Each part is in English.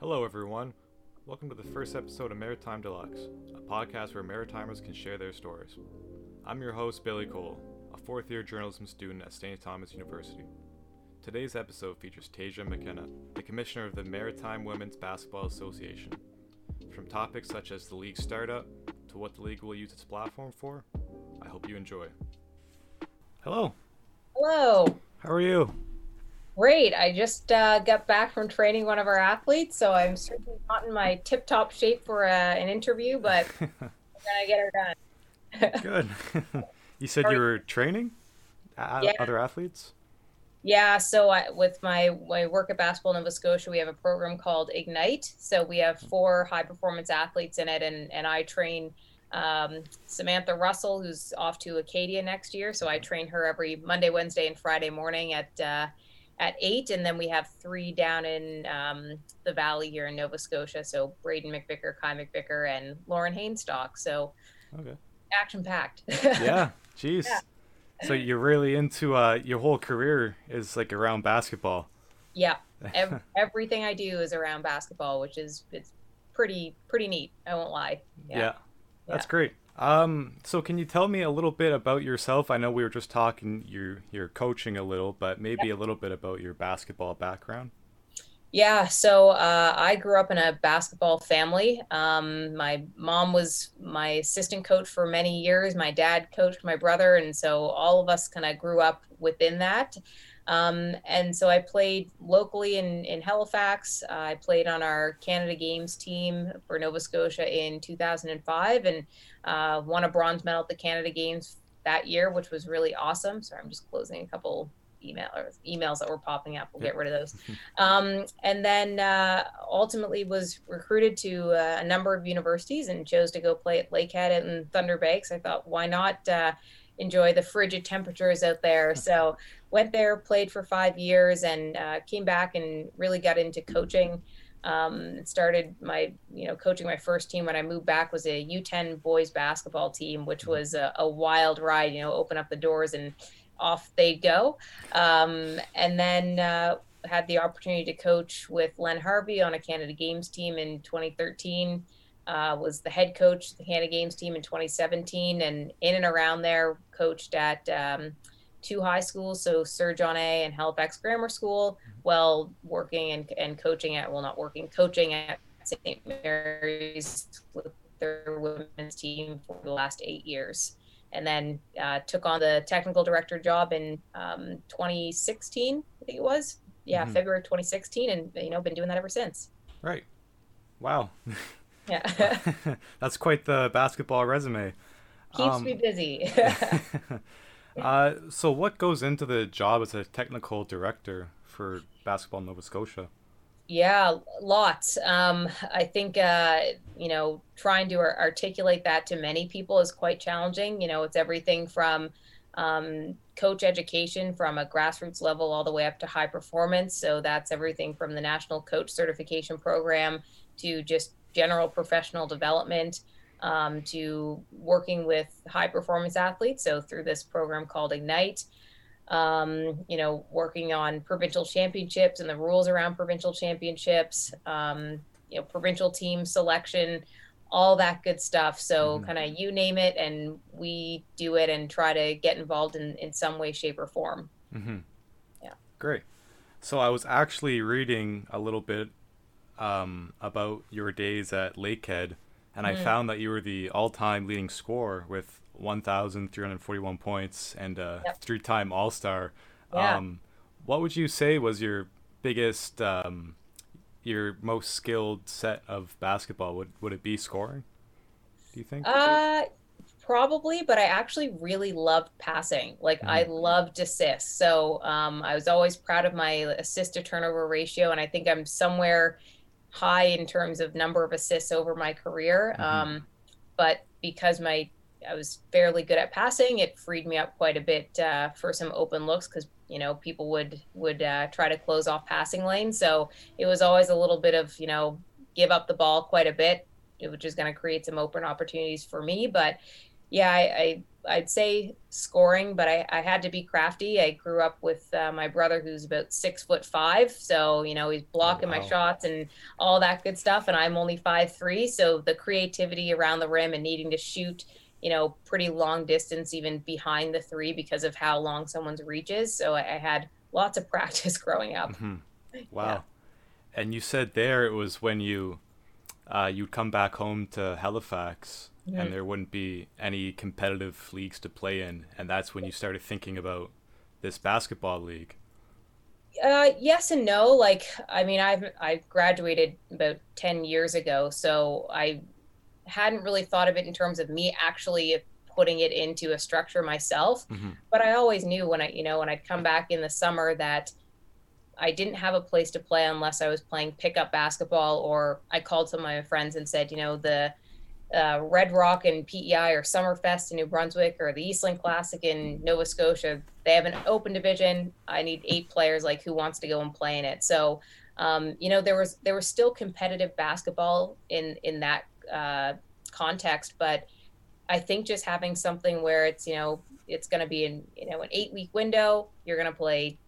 Hello, everyone. Welcome to the first episode of Maritime Deluxe, a podcast where Maritimers can share their stories. I'm your host, Billy Cole, a fourth year journalism student at St. Thomas University. Today's episode features Tasia McKenna, the commissioner of the Maritime Women's Basketball Association. From topics such as the league startup to what the league will use its platform for, I hope you enjoy. Hello, Hello. how are you? Great. I just uh, got back from training one of our athletes, so I'm certainly not in my tip top shape for uh, an interview, but I'm going to get her done. Good. you said you were training Yeah. other athletes? Yeah, so I, with my, my work at Basketball Nova Scotia, we have a program called Ignite. So we have four high performance athletes in it, and, and I train um, Samantha Russell, who's off to Acadia next year. So I train her every Monday, Wednesday, and Friday morning at uh, at eight, and then we have three down in um, the Valley here in Nova Scotia. So Braden McVicker, Kai McVicker, and Lauren Hainstock. So Okay. action packed. Yeah. Jeez. Yeah. So you're really into uh, your whole career is like around basketball. yeah. Ev- everything I do is around basketball, which is it's pretty pretty neat. I won't lie. Yeah. That's great. Um, so can you tell me a little bit about yourself? I know we were just talking you're you're coaching a little, but maybe a little bit about your basketball background. Yeah, so uh, I grew up in a basketball family. Um, my mom was my assistant coach for many years. My dad coached my brother, and so all of us kind of grew up within that. Um, and so I played locally in, in Halifax. I played on our Canada Games team for Nova Scotia in 2005 and uh, won a bronze medal at the Canada Games that year, which was really awesome. Sorry, I'm just closing a couple email or emails that were popping up. We'll get rid of those. Um, and then uh, ultimately was recruited to uh, a number of universities and chose to go play at Lakehead and Thunder Bay. 'cause I thought, why not uh, enjoy the frigid temperatures out there? So went there, played for five years, and uh, came back and really got into coaching. Um, started my, you know, coaching my first team when I moved back was a U10 boys basketball team, which was a, a wild ride. You know, open up the doors and off they go. Um, and then uh, had the opportunity to coach with Len Harvey on a Canada Games team in 2013. Uh, was the head coach of the Canada Games team in 2017, and in and around there, coached at um, two high schools, so Sir John A. and Halifax Grammar School, while working and, and coaching at well, not working, coaching at St. Mary's with their women's team for the last eight years and then uh, took on the technical director job in um, 2016 i think it was yeah Mhm. february 2016 and you know been doing that ever since Right. Wow. yeah That's quite the basketball resume. keeps Um, me busy uh, so what goes into the job as a technical director for Basketball Nova Scotia? yeah lots. Um, i think uh, you know trying to ar- articulate that to many people is quite challenging. You know it's everything from um, coach education from a grassroots level all the way up to high performance. So that's everything from the national coach certification program to just general professional development um, to working with high performance athletes so through this program called ignite um, you know, working on provincial championships and the rules around provincial championships, um, you know, provincial team selection, all that good stuff. So Mhm. kind of you name it, and we do it and try to get involved in, in some way, shape, or form. Mm-hmm. Yeah. Great. So I was actually reading a little bit um, about your days at Lakehead, and I Mhm. found that you were the all-time leading scorer with 1,341 points and a Yep. three-time All-Star. Yeah. Um, what would you say was your biggest, um, your most skilled set of basketball? Would would it be scoring? Do you think? Uh, probably, but I actually really loved passing. Like I loved assists. So um, I was always proud of my assist to turnover ratio, and I think I'm somewhere high in terms of number of assists over my career. Mhm. Um, but because my I was fairly good at passing, it freed me up quite a bit uh, for some open looks because you know people would would uh, try to close off passing lanes. So it was always a little bit of you know give up the ball quite a bit which is going to create some open opportunities for me. But yeah, I, I I'd say scoring, but I, I had to be crafty. I grew up with uh, my brother who's about six foot five, so you know he's blocking oh, wow. my shots and all that good stuff, and I'm only five three, so the creativity around the rim and needing to shoot, you know, pretty long distance even behind the three because of how long someone's reach is. So I, I had lots of practice growing up. Mm-hmm. Wow. Yeah. And you said there it was when you uh, you'd come back home to Halifax mm-hmm. and there wouldn't be any competitive leagues to play in, and that's when you started thinking about this basketball league. Uh, yes and no. Like, I mean, I've I graduated about ten years ago, so I hadn't really thought of it in terms of me actually putting it into a structure myself. Mm-hmm. But I always knew when I, you know, when I'd come back in the summer that I didn't have a place to play unless I was playing pickup basketball, or I called some of my friends and said, you know, the uh, Red Rock and PEI or Summerfest in New Brunswick or the Eastland Classic in Nova Scotia. They have an open division. I need eight players. Like who wants to go and play in it? So, um, you know, there was there was still competitive basketball in in that uh, context, but I think just having something where it's you know it's going to be in you know an eight week window. You're going to play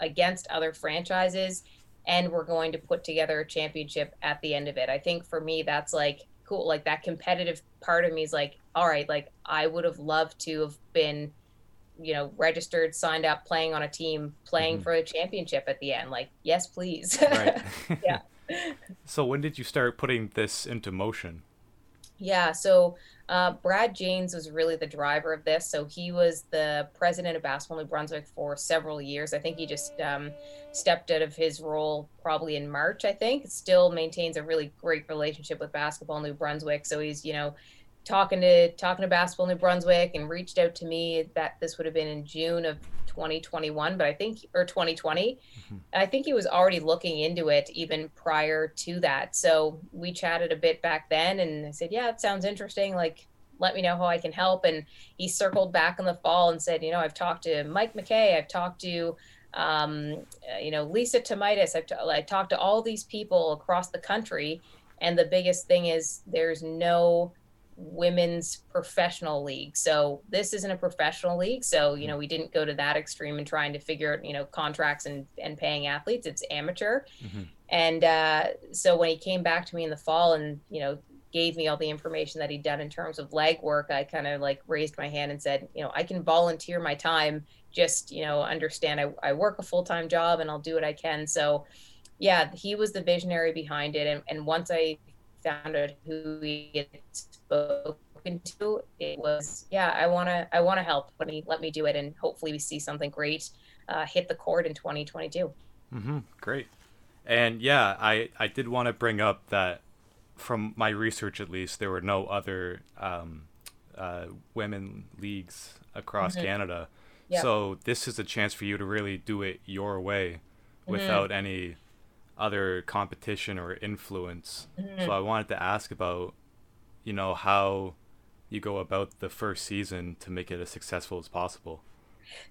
against other franchises, and we're going to put together a championship at the end of it. I think for me, that's like cool. Like that competitive part of me is like all right like i would have loved to have been you know registered signed up playing on a team playing mm-hmm. for a championship at the end. Like yes please. Right. Yeah. So when did you start putting this into motion? Yeah so uh, Brad Janes was really the driver of this. So he was the president of Basketball New Brunswick for several years. I think he just um, stepped out of his role probably in March, I think. Still maintains a really great relationship with Basketball New Brunswick. So he's, you know, talking to talking to Basketball New Brunswick and reached out to me that this would have been in June of 2021, but I think or 2020. Mm-hmm. I think he was already looking into it even prior to that. So we chatted a bit back then, and I said, "Yeah, it sounds interesting. Like, let me know how I can help." And he circled back in the fall and said, "You know, I've talked to Mike McKay. I've talked to." Um, uh, you know, Lisa Thomaidis. I've t- I talked to all these people across the country, and the biggest thing is there's no women's professional league. So this isn't a professional league. So, you know, we didn't go to that extreme in trying to figure out, you know, contracts and, and paying athletes. It's amateur. Mm-hmm. And uh, so when he came back to me in the fall and, you know, gave me all the information that he'd done in terms of leg work, I kind of like raised my hand and said, you know, I can volunteer my time. Just, you know, understand I, I work a full time job and I'll do what I can. So, yeah, he was the visionary behind it. And, and once I found out who he had spoken to, it was yeah, I wanna I wanna help. Let me let me do it, and hopefully we see something great uh, hit the court in 2022. Mm-hmm. Great, and yeah, I I did want to bring up that from my research at least, there were no other um, uh, women leagues across mm-hmm. Canada. Yep. So this is a chance for you to really do it your way mm-hmm. without mm-hmm. any other competition or influence. Mm-hmm. So I wanted to ask about, you know, how you go about the first season to make it as successful as possible.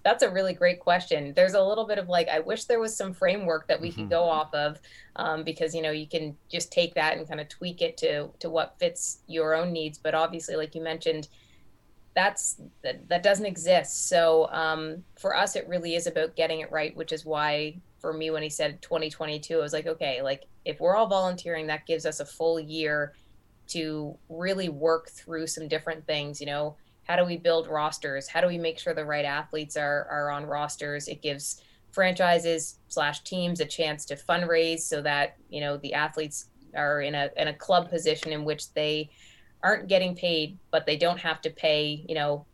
That's a really great question. There's a little bit of like, I wish there was some framework that we mm-hmm. could go off of, um, because you know you can just take that and kind of tweak it to to what fits your own needs. But obviously, like you mentioned, that's that, that doesn't exist. So um, for us, it really is about getting it right, which is why for me when he said 2022 i was like okay like if we're all volunteering that gives us a full year to really work through some different things you know? How do we build rosters? How do we make sure the right athletes are are on rosters? It gives franchises slash teams a chance to fundraise so that you know the athletes are in a in a club position in which they aren't getting paid but they don't have to pay you know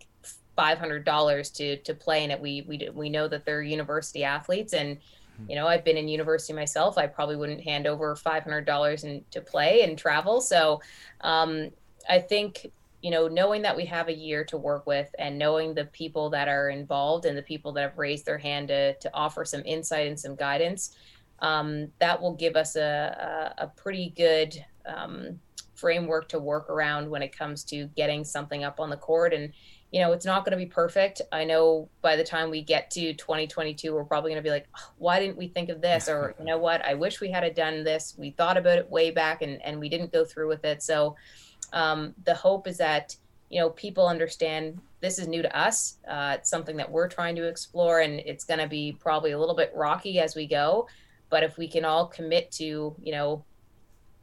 $500 to to play in it. We we we know that they're university athletes and. You know i've been in university myself i probably wouldn't hand over $500 and to play and travel. So um, i think you know knowing that we have a year to work with and knowing the people that are involved and the people that have raised their hand to, to offer some insight and some guidance um, that will give us a, a, a pretty good um, framework to work around when it comes to getting something up on the court and you know, it's not going to be perfect. I know by the time we get to 2022, we're probably going to be like, oh, why didn't we think of this? Or, you know what, I wish we had done this. We thought about it way back and, and we didn't go through with it. So um, the hope is that, you know people understand this is new to us uh, it's something that we're trying to explore and it's going to be probably a little bit rocky as we go but if we can all commit to you know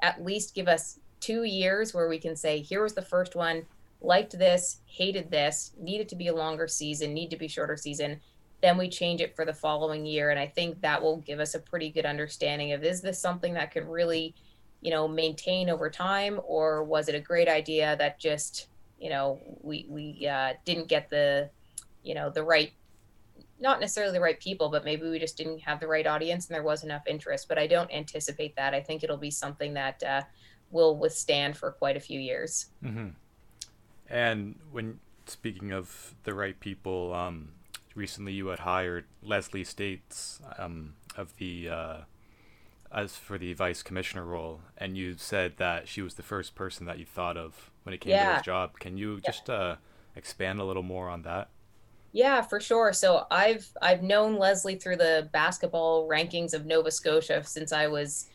at least give us two years where we can say here was the first one liked this hated this needed to be a longer season need to be shorter season then we change it for the following year. And i think that will give us a pretty good understanding of is this something that could really you know maintain over time? Or was it a great idea that just you know we we uh, didn't get the you know the right not necessarily the right people but maybe we just didn't have the right audience and there was enough interest. But i don't anticipate that. I think it'll be something that uh, will withstand for quite a few years. Mm-hmm. And when speaking of the right people um, recently you had hired leslie states um, of the uh, as for the vice commissioner role, and you said that she was the first person that you thought of when it came yeah. to this job. Can you yeah. just uh, expand a little more on that? Yeah, for sure. So I've I've known Leslie through the basketball rankings of Nova Scotia since I was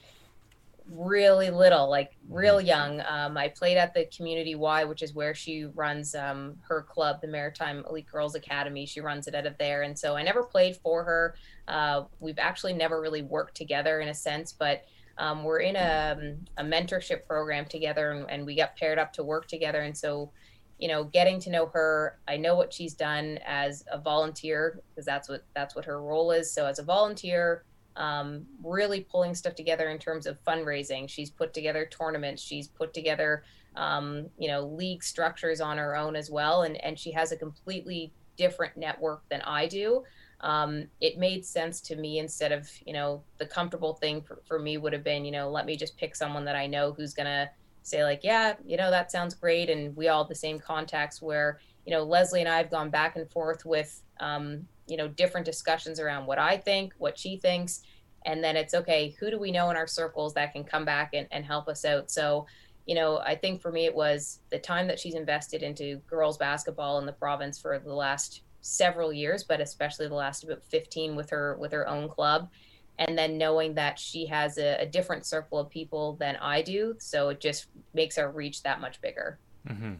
really little, like real mm-hmm. young. Um, I played at the Community Y, which is where she runs um, her club, the Maritime Elite Girls Academy. She runs it out of there. And so I never played for her. Uh, we've actually never really worked together in a sense, but um, we're in a, a, mentorship program together and, and, we got paired up to work together. And so, you know, getting to know her, I know what she's done as a volunteer because that's what that's what her role is. So as a volunteer, um, really pulling stuff together in terms of fundraising. She's put together tournaments. She's put together, um, you know, league structures on her own as well. And, and she has a completely different network than I do. Um, it made sense to me instead of, you know, the comfortable thing for, for me would have been, you know, let me just pick someone that I know who's going to say like, yeah, you know, that sounds great. And we all have the same contacts where, you know, Leslie and I have gone back and forth with, um, you know different discussions around what i think what she thinks and then it's okay who do we know in our circles that can come back and, and help us out? So you know i think for me it was the time that she's invested into girls basketball in the province for the last several years but especially the last about 15 with her with her own club. And then knowing that she has a, a different circle of people than i do so it just makes our reach that much bigger. Mm-hmm.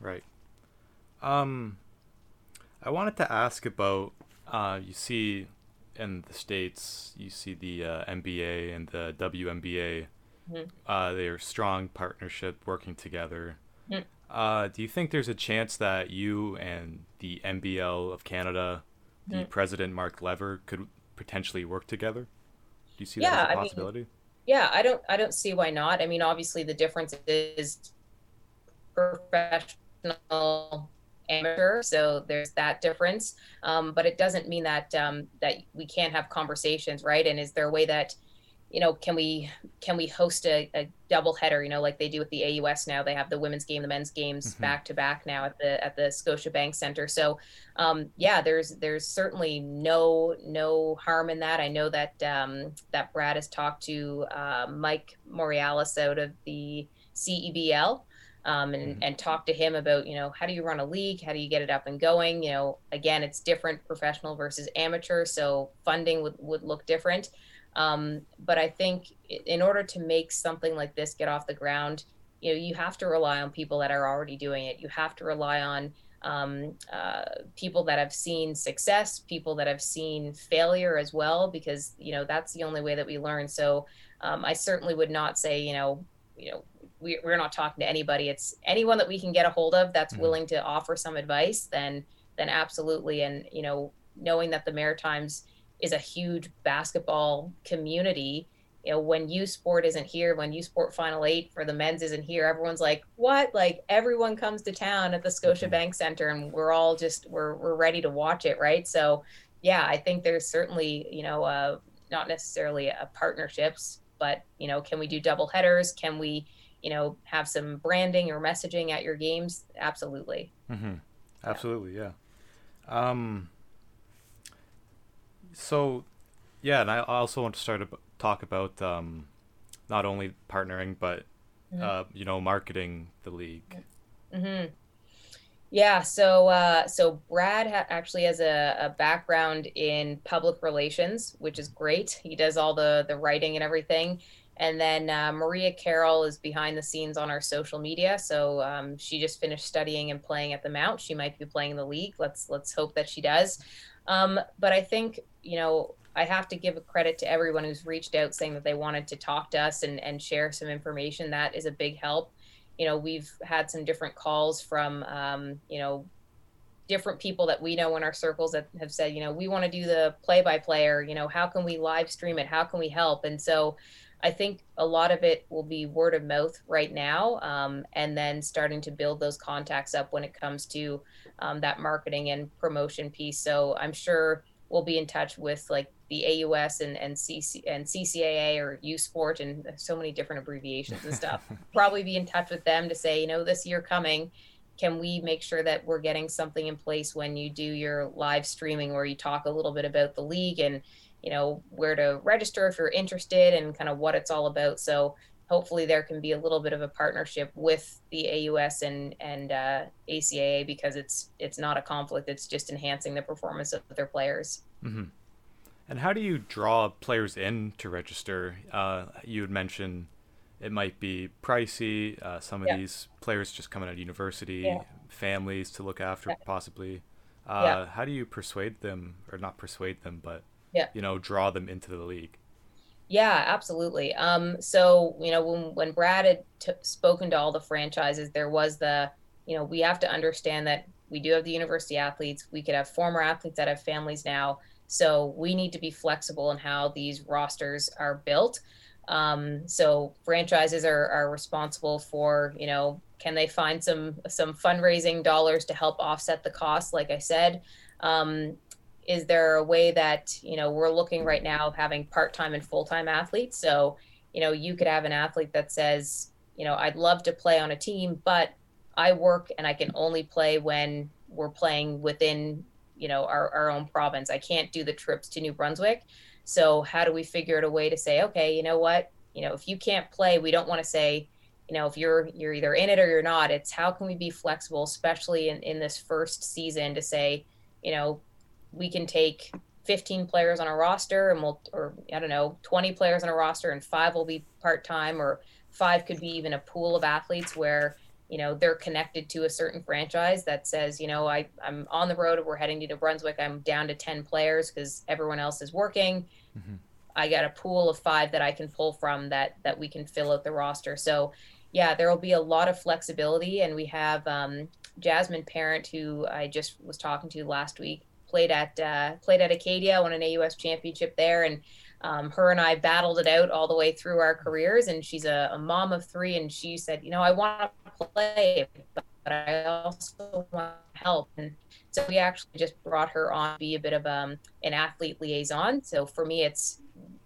right um i wanted to ask about uh, you see in the states, you see the uh, NBA and the WNBA. Mm-hmm. Uh, they're strong partnership, working together. Mm-hmm. Uh, do you think there's a chance that you and the NBL of Canada, the mm-hmm. president Mark Lever, could potentially work together? Do you see yeah, that as a possibility? I mean, yeah, I don't. I don't see why not. I mean, obviously, the difference is professional amateur, so there's that difference. Um, but it doesn't mean that um, that we can't have conversations, right? And is there a way that you know can we can we host a, a double header you know like they do with the aus now they have the women's game the men's games mm-hmm. back to back now at the at the scotia bank center so um, yeah there's there's certainly no no harm in that i know that um, that brad has talked to uh, mike Morreale out of the cebl um, and, mm-hmm. and talk to him about, you know, how do you run a league? How do you get it up and going? You know, again, it's different professional versus amateur. So funding would, would look different. Um, but I think in order to make something like this get off the ground, you know, you have to rely on people that are already doing it. You have to rely on um, uh, people that have seen success, people that have seen failure as well, because you know that's the only way that we learn. So um, I certainly would not say, you know, you know, we, we're not talking to anybody. It's anyone that we can get a hold of that's mm-hmm. willing to offer some advice, then then absolutely. And you know, knowing that the Maritimes is a huge basketball community. You know, when U Sport isn't here, when U Sport Final Eight for the men's isn't here, everyone's like, "What?" Like everyone comes to town at the Scotia mm-hmm. Bank Center, and we're all just we're we're ready to watch it, right? So, yeah, I think there's certainly you know uh, not necessarily a partnerships, but you know, can we do double headers? Can we you know have some branding or messaging at your games absolutely mm-hmm. absolutely yeah. yeah um so yeah and i also want to start to talk about um not only partnering but mm-hmm. uh you know marketing the league mm-hmm. Yeah, so uh, so Brad ha- actually has a, a, background in public relations, which is great. He does all the the writing and everything, And then uh, Maria Carroll is behind the scenes on our social media. So um, she just finished studying and playing at the Mount. She might be playing in the league. Let's let's hope that she does. Um, but I think you know I have to give a credit to everyone who's reached out saying that they wanted to talk to us and and share some information. That is a big help. You know, we've had some different calls from um, you know different people that we know in our circles that have said, you know, we want to do the play by player, you know, how can we live stream it? How can we help? And so I think a lot of it will be word of mouth right now, um, and then starting to build those contacts up when it comes to um, that marketing and promotion piece. So I'm sure we'll be in touch with like the AUS and and, CC, and CCAA or U Sport and so many different abbreviations and stuff. Probably be in touch with them to say, you know, this year coming, can we make sure that we're getting something in place when you do your live streaming where you talk a little bit about the league and you know where to register if you're interested and kind of what it's all about so hopefully there can be a little bit of a partnership with the AUS and and uh, ACAA because it's it's not a conflict it's just enhancing the performance of their players mm-hmm. and how do you draw players in to register uh, you had mentioned it might be pricey uh, some of yeah. these players just coming out of university yeah. families to look after yeah. possibly uh, how do you persuade them or not persuade them but yeah. you know, draw them into the league. Yeah, absolutely. Um, so you know, when when Brad had t- spoken to all the franchises, there was the, you know, we have to understand that we do have the university athletes. We could have former athletes that have families now. So we need to be flexible in how these rosters are built. Um, so franchises are, are responsible for, you know, can they find some some fundraising dollars to help offset the cost? Like I said, um, is there a way that you know we're looking right now of having part-time and full-time athletes. So you know you could have an athlete that says you know i'd love to play on a team but i work and i can only play when we're playing within you know our, our own province. I can't do the trips to new brunswick. So how do we figure out a way to say okay you know what? You know if you can't play we don't want to say you know if you're you're either in it or you're not. It's how can we be flexible especially in, in this first season to say you know we can take 15 players on a roster and we'll or i don't know 20 players on a roster and five will be part-time or five could be even a pool of athletes where you know they're connected to a certain franchise that says you know I, i'm on the road we're heading to new brunswick i'm down to 10 players because everyone else is working mm-hmm. i got a pool of five that i can pull from that that we can fill out the roster so yeah there will be a lot of flexibility and we have um, jasmine parent who i just was talking to last week played at uh, played at Acadia, won an AUS championship there, and um, her and I battled it out all the way through our careers. And she's a, a mom of three, and she said, you know, I want to play, but I also want to help. And so we actually just brought her on to be a bit of um, an athlete liaison. So for me, it's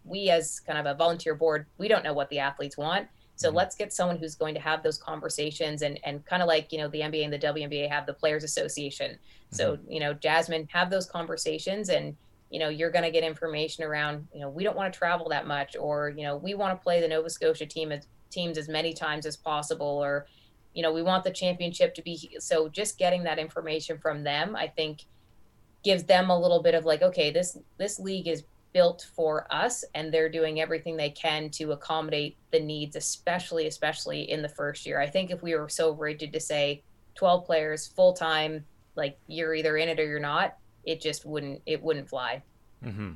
we as kind of a volunteer board, we don't know what the athletes want. So mm-hmm. let's get someone who's going to have those conversations and and kind of like you know the NBA and the WNBA have the Players Association. Mm-hmm. So you know Jasmine have those conversations and you know you're going to get information around you know we don't want to travel that much or you know we want to play the Nova Scotia team as teams as many times as possible or you know we want the championship to be so just getting that information from them I think gives them a little bit of like okay this this league is built for us and they're doing everything they can to accommodate the needs especially especially in the first year i think if we were so rigid to say 12 players full time like you're either in it or you're not it just wouldn't it wouldn't fly mm-hmm.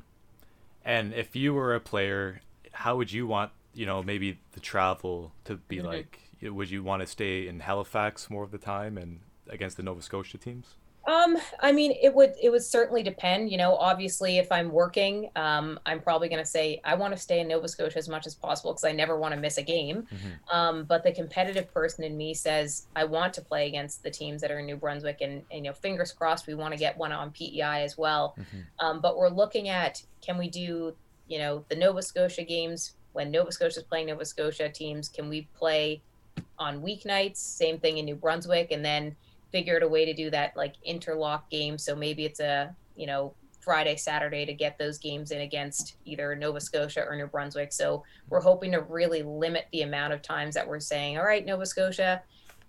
and if you were a player how would you want you know maybe the travel to be mm-hmm. like would you want to stay in halifax more of the time and against the nova scotia teams um, I mean, it would it would certainly depend. You know, obviously, if I'm working, um, I'm probably going to say I want to stay in Nova Scotia as much as possible because I never want to miss a game. Mm-hmm. Um, but the competitive person in me says I want to play against the teams that are in New Brunswick, and, and you know, fingers crossed, we want to get one on PEI as well. Mm-hmm. Um, but we're looking at can we do you know the Nova Scotia games when Nova Scotia is playing Nova Scotia teams? Can we play on weeknights? Same thing in New Brunswick, and then figured a way to do that like interlock game. So maybe it's a, you know, Friday, Saturday to get those games in against either Nova Scotia or New Brunswick. So we're hoping to really limit the amount of times that we're saying, all right, Nova Scotia,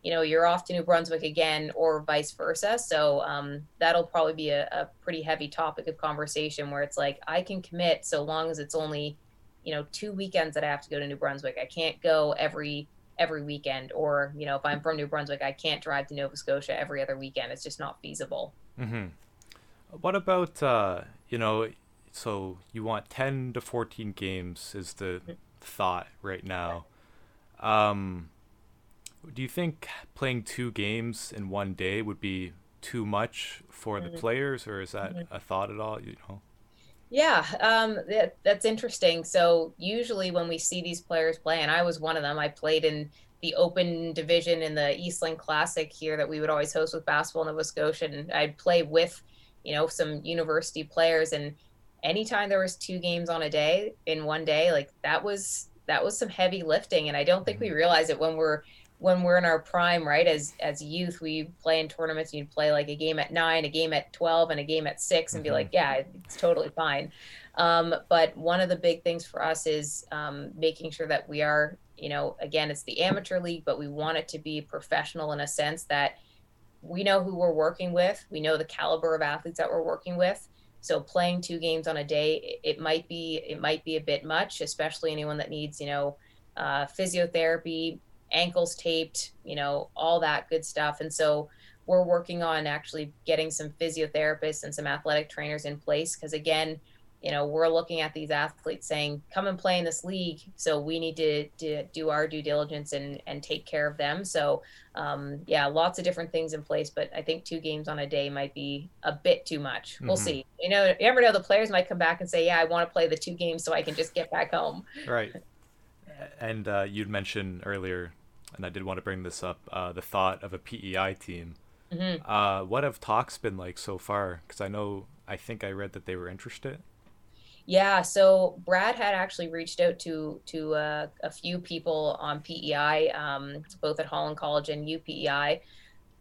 you know, you're off to New Brunswick again, or vice versa. So um, that'll probably be a, a pretty heavy topic of conversation where it's like, I can commit so long as it's only you know two weekends that I have to go to New Brunswick. I can't go every every weekend, or you know if I'm from New Brunswick, I can't drive to Nova Scotia every other weekend. It's just not feasible. Mm-hmm. What about uh, you know? So you want ten to fourteen games is the thought right now. Um, do you think playing two games in one day would be too much for mm-hmm. the players, or is that mm-hmm. a thought at all? You know. Yeah, um, that, that's interesting. So usually when we see these players play, and I was one of them, I played in the open division in the Eastland Classic here that we would always host with Basketball Nova Scotia, and I'd play with, you know, some university players. And anytime there was two games on a day in one day, like that was that was some heavy lifting, and I don't think we mm-hmm. realize it when we're when we're in our prime, right? As as youth, we play in tournaments. You'd play like a game at nine, a game at twelve, and a game at 6 and mm-hmm. be like, yeah, it's totally fine. Um, but one of the big things for us is um, making sure that we are, you know, again, it's the amateur league, but we want it to be professional in a sense that we know who we're working with, we know the caliber of athletes that we're working with. So playing two games on a day, it might be it might be a bit much, especially anyone that needs, you know, uh, physiotherapy, ankles taped, you know, all that good stuff. And so we're working on actually getting some physiotherapists and some athletic trainers in place because again, you know, we're looking at these athletes saying, "Come and play in this league." So we need to, to do our due diligence and and take care of them. So, um, yeah, lots of different things in place, but I think two games on a day might be a bit too much. We'll mm-hmm. see. You know, you never know. The players might come back and say, "Yeah, I want to play the two games so I can just get back home." Right. And uh, you'd mentioned earlier and I did want to bring this up, uh, the thought of a PEI team. Mm-hmm. Uh, what have talks been like so far? Because I know, I think I read that they were interested. Yeah, so Brad had actually reached out to to uh, a few people on PEI, um, both at Holland College and UPEI,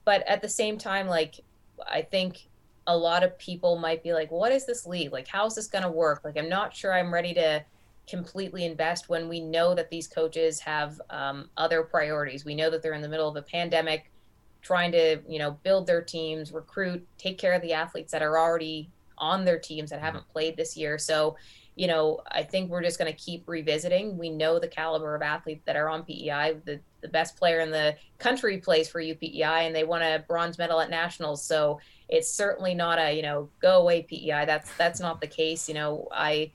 but at the same time, like I think a lot of people might be like, "What is this league? Like, how is this going to work? Like, I'm not sure I'm ready to." Completely invest when we know that these coaches have um, other priorities. We know that they're in the middle of a pandemic, trying to you know build their teams, recruit, take care of the athletes that are already on their teams that haven't played this year. So, you know, I think we're just going to keep revisiting. We know the caliber of athletes that are on PEI. The the best player in the country plays for UPEI, and they won a bronze medal at nationals. So it's certainly not a you know go away PEI. That's that's not the case. You know, I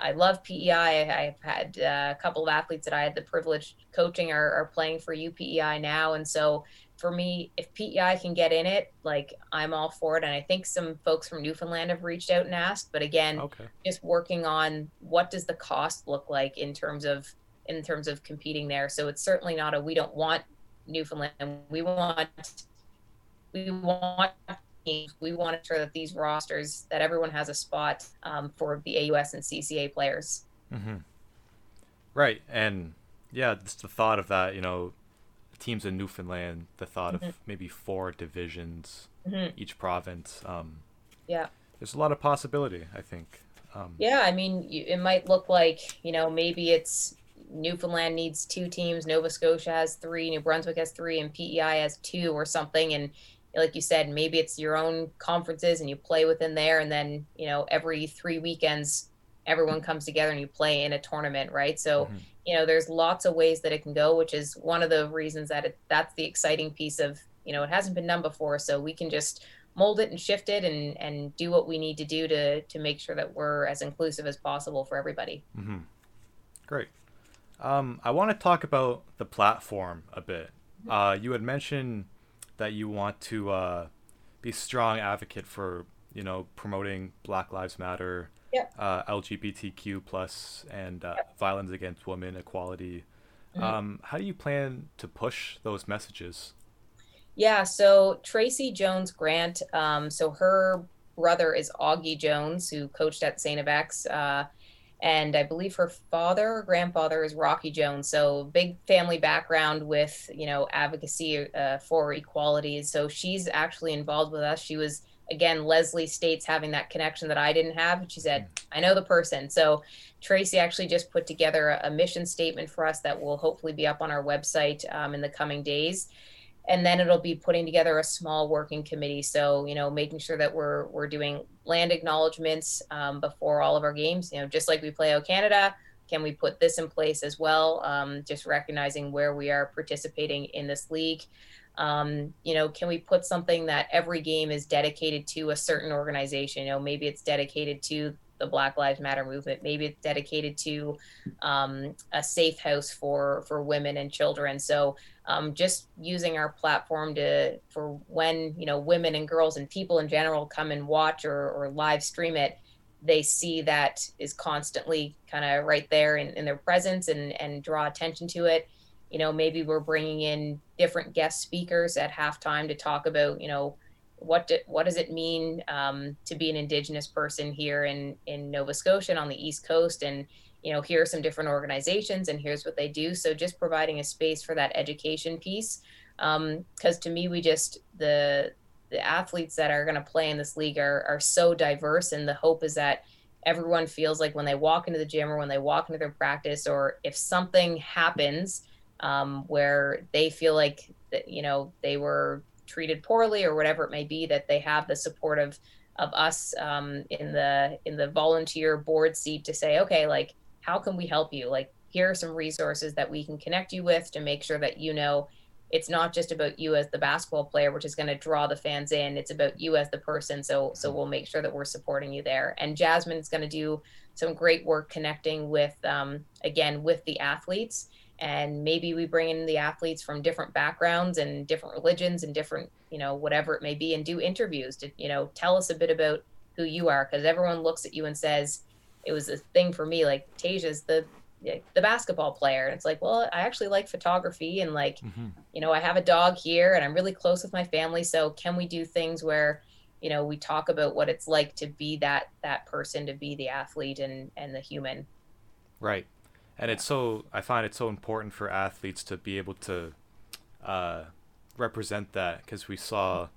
I love PEI. I've had uh, a couple of athletes that I had the privilege coaching are, are playing for UPEI now, and so for me, if PEI can get in it, like I'm all for it. And I think some folks from Newfoundland have reached out and asked. But again, okay. just working on what does the cost look like in terms of in terms of competing there. So it's certainly not a we don't want Newfoundland. We want we want teams, we want to ensure that these rosters that everyone has a spot um, for the AUS and CCA players. Mm-hmm. Right, and yeah, just the thought of that, you know, teams in Newfoundland, the thought mm-hmm. of maybe four divisions, mm-hmm. each province. Um, yeah, there's a lot of possibility. I think. Um, yeah, I mean, it might look like you know maybe it's Newfoundland needs two teams, Nova Scotia has three, New Brunswick has three, and PEI has two or something, and like you said, maybe it's your own conferences and you play within there, and then you know every three weekends everyone comes together and you play in a tournament, right? So mm-hmm. you know there's lots of ways that it can go, which is one of the reasons that it, that's the exciting piece of you know it hasn't been done before, so we can just mold it and shift it and and do what we need to do to to make sure that we're as inclusive as possible for everybody. Mm-hmm. Great. Um, I want to talk about the platform a bit. Mm-hmm. Uh, you had mentioned that you want to uh, be strong advocate for you know promoting Black Lives Matter, yep. uh, LGBTQ plus, and uh, yep. violence against women, equality. Mm-hmm. Um, how do you plan to push those messages? Yeah, so Tracy Jones Grant, um, so her brother is Augie Jones, who coached at St. FX. And I believe her father or grandfather is Rocky Jones. So big family background with you know advocacy uh, for equality. So she's actually involved with us. She was again Leslie states having that connection that I didn't have. She said, "I know the person." So Tracy actually just put together a, a mission statement for us that will hopefully be up on our website um, in the coming days and then it'll be putting together a small working committee. So you know, making sure that we're we're doing land acknowledgments um, before all of our games. You know, just like we play O Canada, can we put this in place as well? Um, just recognizing where we are participating in this league. Um, you know, can we put something that every game is dedicated to a certain organization? You know, maybe it's dedicated to the Black Lives Matter movement. Maybe it's dedicated to um, a safe house for for women and children. So um, just using our platform to for when you know women and girls and people in general come and watch or, or live stream it, they see that is constantly kind of right there in, in their presence and and draw attention to it. You know, maybe we're bringing in different guest speakers at halftime to talk about you know what do, what does it mean um, to be an indigenous person here in in Nova Scotia and on the East Coast? And you know here are some different organizations and here's what they do. So just providing a space for that education piece because um, to me we just the the athletes that are going to play in this league are, are so diverse. And the hope is that everyone feels like when they walk into the gym or when they walk into their practice or if something happens um, where they feel like that you know they were treated poorly or whatever it may be that they have the support of of us um, in the in the volunteer board seat to say okay like how can we help you? Like here are some resources that we can connect you with to make sure that you know it's not just about you as the basketball player which is going to draw the fans in. It's about you as the person. So so we'll make sure that we're supporting you there. And jasmine is going to do some great work connecting with um, again with the athletes and maybe we bring in the athletes from different backgrounds and different religions and different you know whatever it may be and do interviews to you know tell us a bit about who you are because everyone looks at you and says it was a thing for me like Tasia's the the basketball player. And it's like well I actually like photography and like mm-hmm. you know I have a dog here and I'm really close with my family so can we do things where you know we talk about what it's like to be that that person to be the athlete and and the human? Right and it's so I find it so important for athletes to be able to uh, represent that because we saw,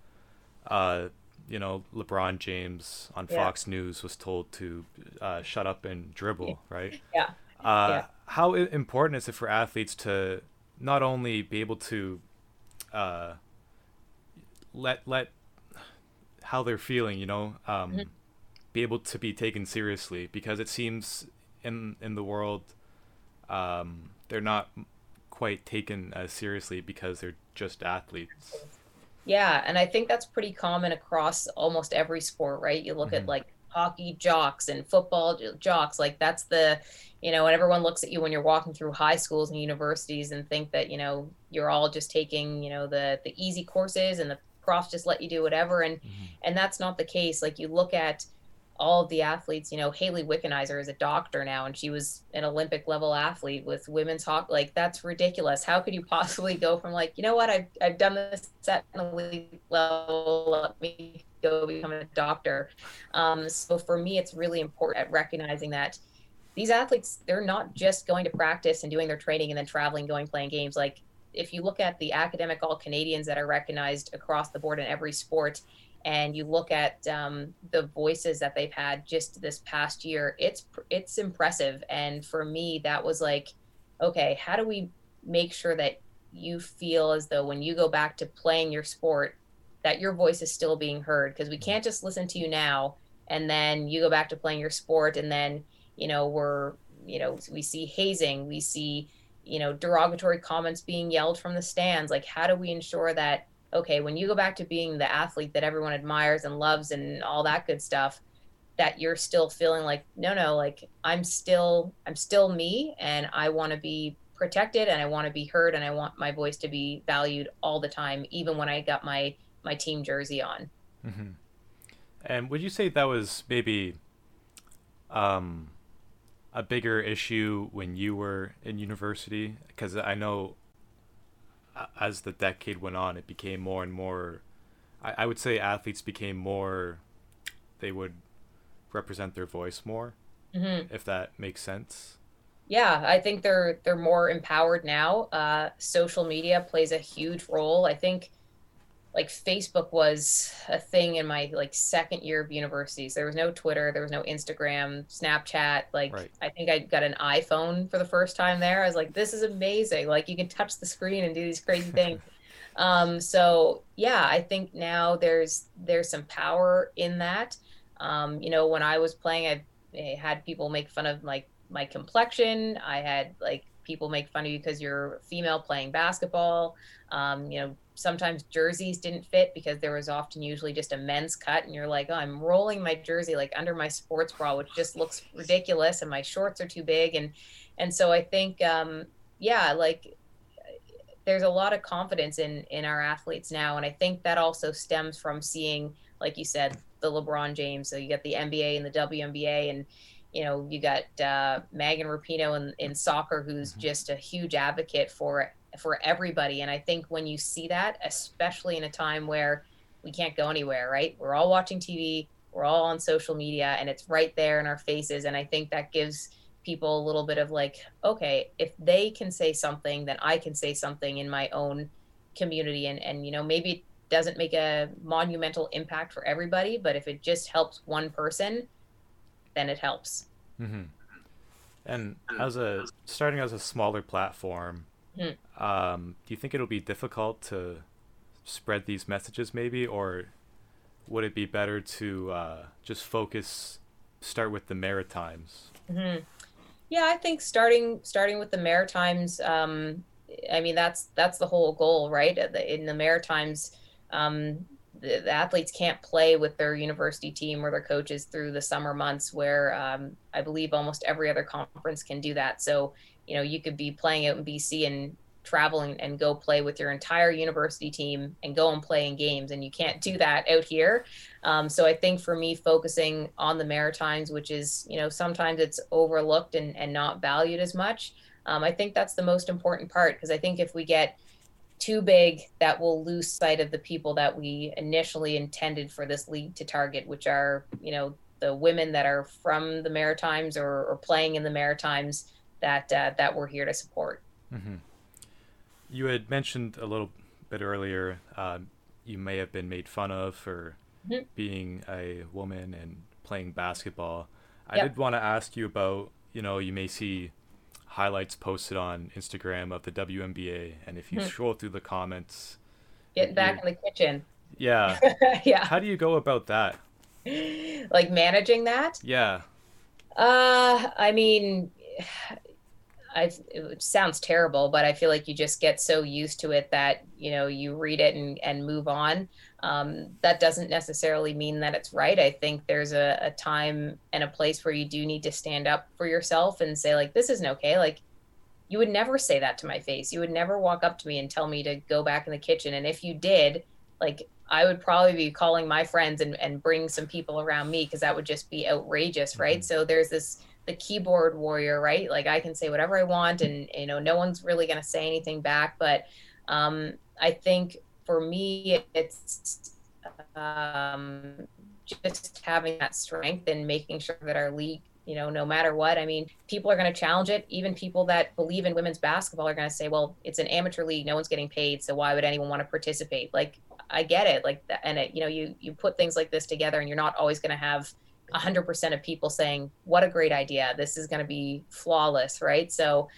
uh, you know, LeBron James on yeah. Fox News was told to uh, shut up and dribble, right? Yeah. Uh, yeah. How important is it for athletes to not only be able to uh, let let how they're feeling, you know, um, mm-hmm. be able to be taken seriously because it seems in in the world um, they're not quite taken as seriously because they're just athletes. Yeah, and I think that's pretty common across almost every sport, right? You look mm-hmm. at like hockey jocks and football jocks, like that's the, you know, and everyone looks at you when you're walking through high schools and universities and think that, you know, you're all just taking, you know, the the easy courses and the profs just let you do whatever and mm-hmm. and that's not the case. Like you look at all of the athletes, you know, Hayley Wickenheiser is a doctor now and she was an Olympic level athlete with women's hockey. Like that's ridiculous. How could you possibly go from like, you know what, I've, I've done this at an elite level, let me go become a doctor. Um, so for me, it's really important at recognizing that these athletes, they're not just going to practice and doing their training and then traveling, going playing games. Like if you look at the academic all Canadians that are recognized across the board in every sport, and you look at um, the voices that they've had just this past year, it's it's impressive. And for me, that was like, okay, how do we make sure that you feel as though when you go back to playing your sport, that your voice is still being heard? Because we can't just listen to you now and then you go back to playing your sport, and then you know we're you know we see hazing, we see you know derogatory comments being yelled from the stands. Like, how do we ensure that okay, when you go back to being the athlete that everyone admires and loves and all that good stuff, that you're still feeling like, no, no, like I'm still, I'm still me and I want to be protected and I want to be heard and I want my voice to be valued all the time, even when I got my, my team jersey on. Mm-hmm. And would you say that was maybe, um, a bigger issue when you were in university? Because I know as the decade went on, it became more and more. I, I would say athletes became more. They would represent their voice more, mm-hmm. if that makes sense. Yeah, I think they're they're more empowered now. Uh, social media plays a huge role. I think like Facebook was a thing in my like second year of universities. There was no Twitter, there was no Instagram, Snapchat. Like right. I think I got an iPhone for the first time there. I was like, this is amazing. Like you can touch the screen and do these crazy things. um, so yeah, I think now there's there's some power in that. Um, you know, when I was playing, I, I had people make fun of like my complexion. I had like people make fun of you because you're female playing basketball. Um, you know, sometimes jerseys didn't fit because there was often usually just a men's cut, and you're like, oh, I'm rolling my jersey like under my sports bra, which just looks ridiculous, and my shorts are too big, and and so I think, um, yeah, like there's a lot of confidence in in our athletes now, and I think that also stems from seeing, like you said, the LeBron James. So you got the NBA and the WNBA, and you know you got uh, Megan Rapinoe in, in soccer, who's mm-hmm. just a huge advocate for for everybody. And I think when you see that, especially in a time where we can't go anywhere, right? We're all watching TV, we're all on social media, and it's right there in our faces. And I think that gives people a little bit of like, okay, if they can say something, then I can say something in my own community. And, and you know, maybe it doesn't make a monumental impact for everybody, but if it just helps one person, then it helps. Mm-hmm. And as a starting as a smaller platform, mm-hmm. um, do you think it'll be difficult to spread these messages, maybe, or would it be better to uh, just focus, start with the Maritimes? Mm-hmm. Yeah, I think starting starting with the Maritimes. Um, I mean, that's that's the whole goal, right? In the Maritimes, um, the, the, athletes can't play with their university team or their coaches through the summer months, where um, I believe almost every other conference can do that. So, you know, you could be playing out in BC and traveling and, go play with your entire university team and go and play in games and you can't do that out here um, so i think for me focusing on the maritimes which is you know sometimes it's overlooked and, and not valued as much um, i think that's the most important part because i think if we get too big that will lose sight of the people that we initially intended for this league to target which are you know the women that are from the maritimes or, or playing in the maritimes that uh, that we're here to support mm-hmm you had mentioned a little bit earlier um, you may have been made fun of for mm-hmm. being a woman and playing basketball. I yep. did want to ask you about, you know, you may see highlights posted on Instagram of the WNBA, and if you mm-hmm. scroll through the comments, getting back in the kitchen. Yeah. yeah. How do you go about that? Like managing that? Yeah. Uh, I mean, I it sounds terrible, but I feel like you just get so used to it that you know you read it and and move on. Um, that doesn't necessarily mean that it's right. I think there's a, a time and a place where you do need to stand up for yourself and say like this isn't okay. Like you would never say that to my face. You would never walk up to me and tell me to go back in the kitchen. And if you did, like I would probably be calling my friends and, and bring some people around me because that would just be outrageous, right? Mm-hmm. So there's this the keyboard warrior, right? Like I can say whatever I want, and you know, no one's really going to say anything back. But um, I think for me, it's um, just having that strength and making sure that our league, you know, no matter what, I mean, people are going to challenge it. Even people that believe in women's basketball are going to say, well, it's an amateur league, no one's getting paid, so why would anyone want to participate? Like, I get it, like, and it, you know, you you put things like this together, and you're not always going to have 100% of people saying, What a great idea. This is going to be flawless, right? So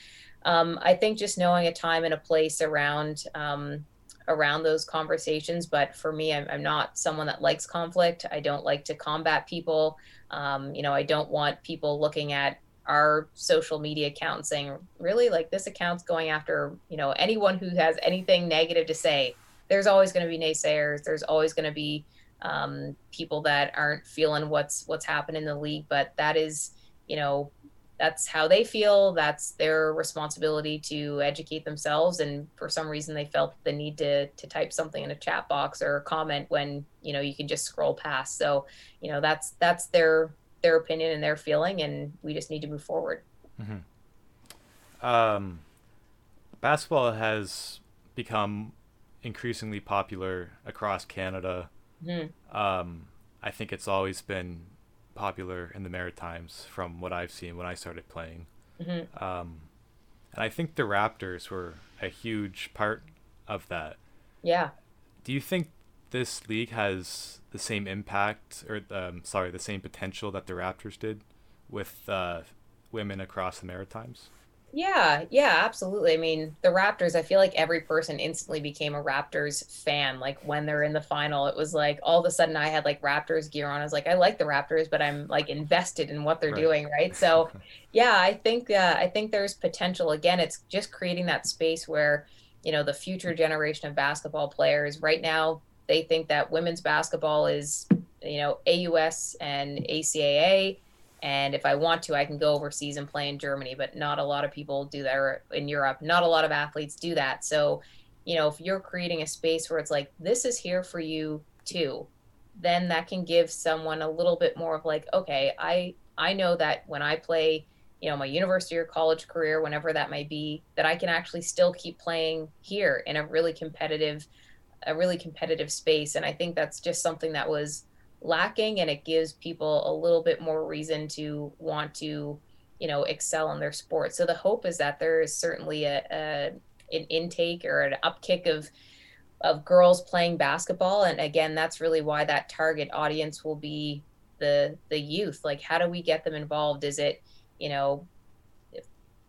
um, I think just knowing a time and a place around. Um, around those conversations but for me I'm, I'm, not someone that likes conflict. I don't like to combat people. Um, you know i don't want people looking at our social media account saying really? Like this account's going after you know anyone who has anything negative to say. There's always going to be naysayers. There's always going to be um, people that aren't feeling what's what's happened in the league. But that is, you know, that's how they feel. That's their responsibility to educate themselves. And for some reason, they felt the need to to type something in a chat box or a comment when you know you can just scroll past. So you know that's that's their their opinion and their feeling, and we just need to move forward. Mm-hmm. Um, basketball has become increasingly popular across Canada. Mm-hmm. Um, I think it's always been popular in the Maritimes from what I've seen when I started playing. Mm-hmm. Um, and I think the Raptors were a huge part of that. Yeah. Do you think this league has the same impact, or um, sorry, the same potential that the Raptors did with uh, women across the Maritimes? Yeah, yeah, absolutely. I mean, the Raptors, I feel like every person instantly became a Raptors fan. Like when they're in the final, it was like all of a sudden I had like Raptors gear on. I was like, I like the Raptors, but I'm like invested in what they're right. doing, right? So, yeah, I think uh, I think there's potential. Again, it's just creating that space where, you know, the future generation of basketball players right now, they think that women's basketball is, you know, AUS and ACAA and if I want to, I can go overseas and play in Germany, but not a lot of people do that in Europe. Not a lot of athletes do that. So, you know, if you're creating a space where it's like, this is here for you too, then that can give someone a little bit more of like, okay, I I know that when I play, you know, my university or college career, whenever that may be, that I can actually still keep playing here in a really competitive, a really competitive space. And I think that's just something that was lacking and it gives people a little bit more reason to want to you know excel in their sport. So the hope is that there is certainly a, a an intake or an upkick of of girls playing basketball. And again that's really why that target audience will be the the youth. Like how do we get them involved? Is it you know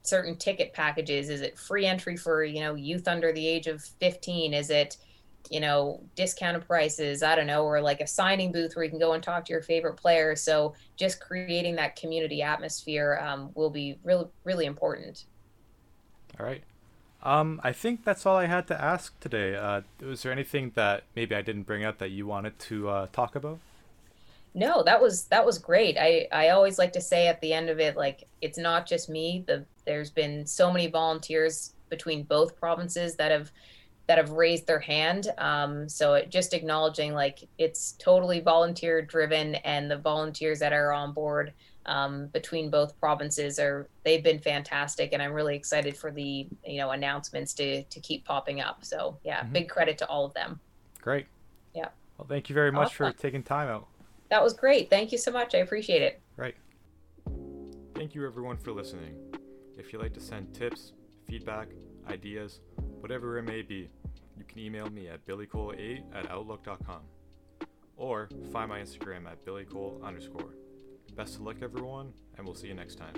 certain ticket packages? Is it free entry for you know youth under the age of 15 is it you know, discounted prices, I don't know, or like a signing booth where you can go and talk to your favorite player. So just creating that community atmosphere um, will be really, really important. All right. Um, I think that's all I had to ask today. Uh, was there anything that maybe I didn't bring up that you wanted to uh, talk about? No, that was that was great. I I always like to say at the end of it, like it's not just me. The there's been so many volunteers between both provinces that have that have raised their hand. Um, so it, just acknowledging like it's totally volunteer driven, and the volunteers that are on board um, between both provinces are they've been fantastic, and I'm really excited for the you know announcements to to keep popping up. So yeah, mm-hmm. big credit to all of them. Great. Yeah. Well, thank you very much awesome. for taking time out. That was great. Thank you so much. I appreciate it. Right. Thank you everyone for listening. If you'd like to send tips, feedback, ideas, whatever it may be, you can email me at billycole8 at outlook.com or find my Instagram at billycole underscore. Best of luck, everyone, and we'll see you next time.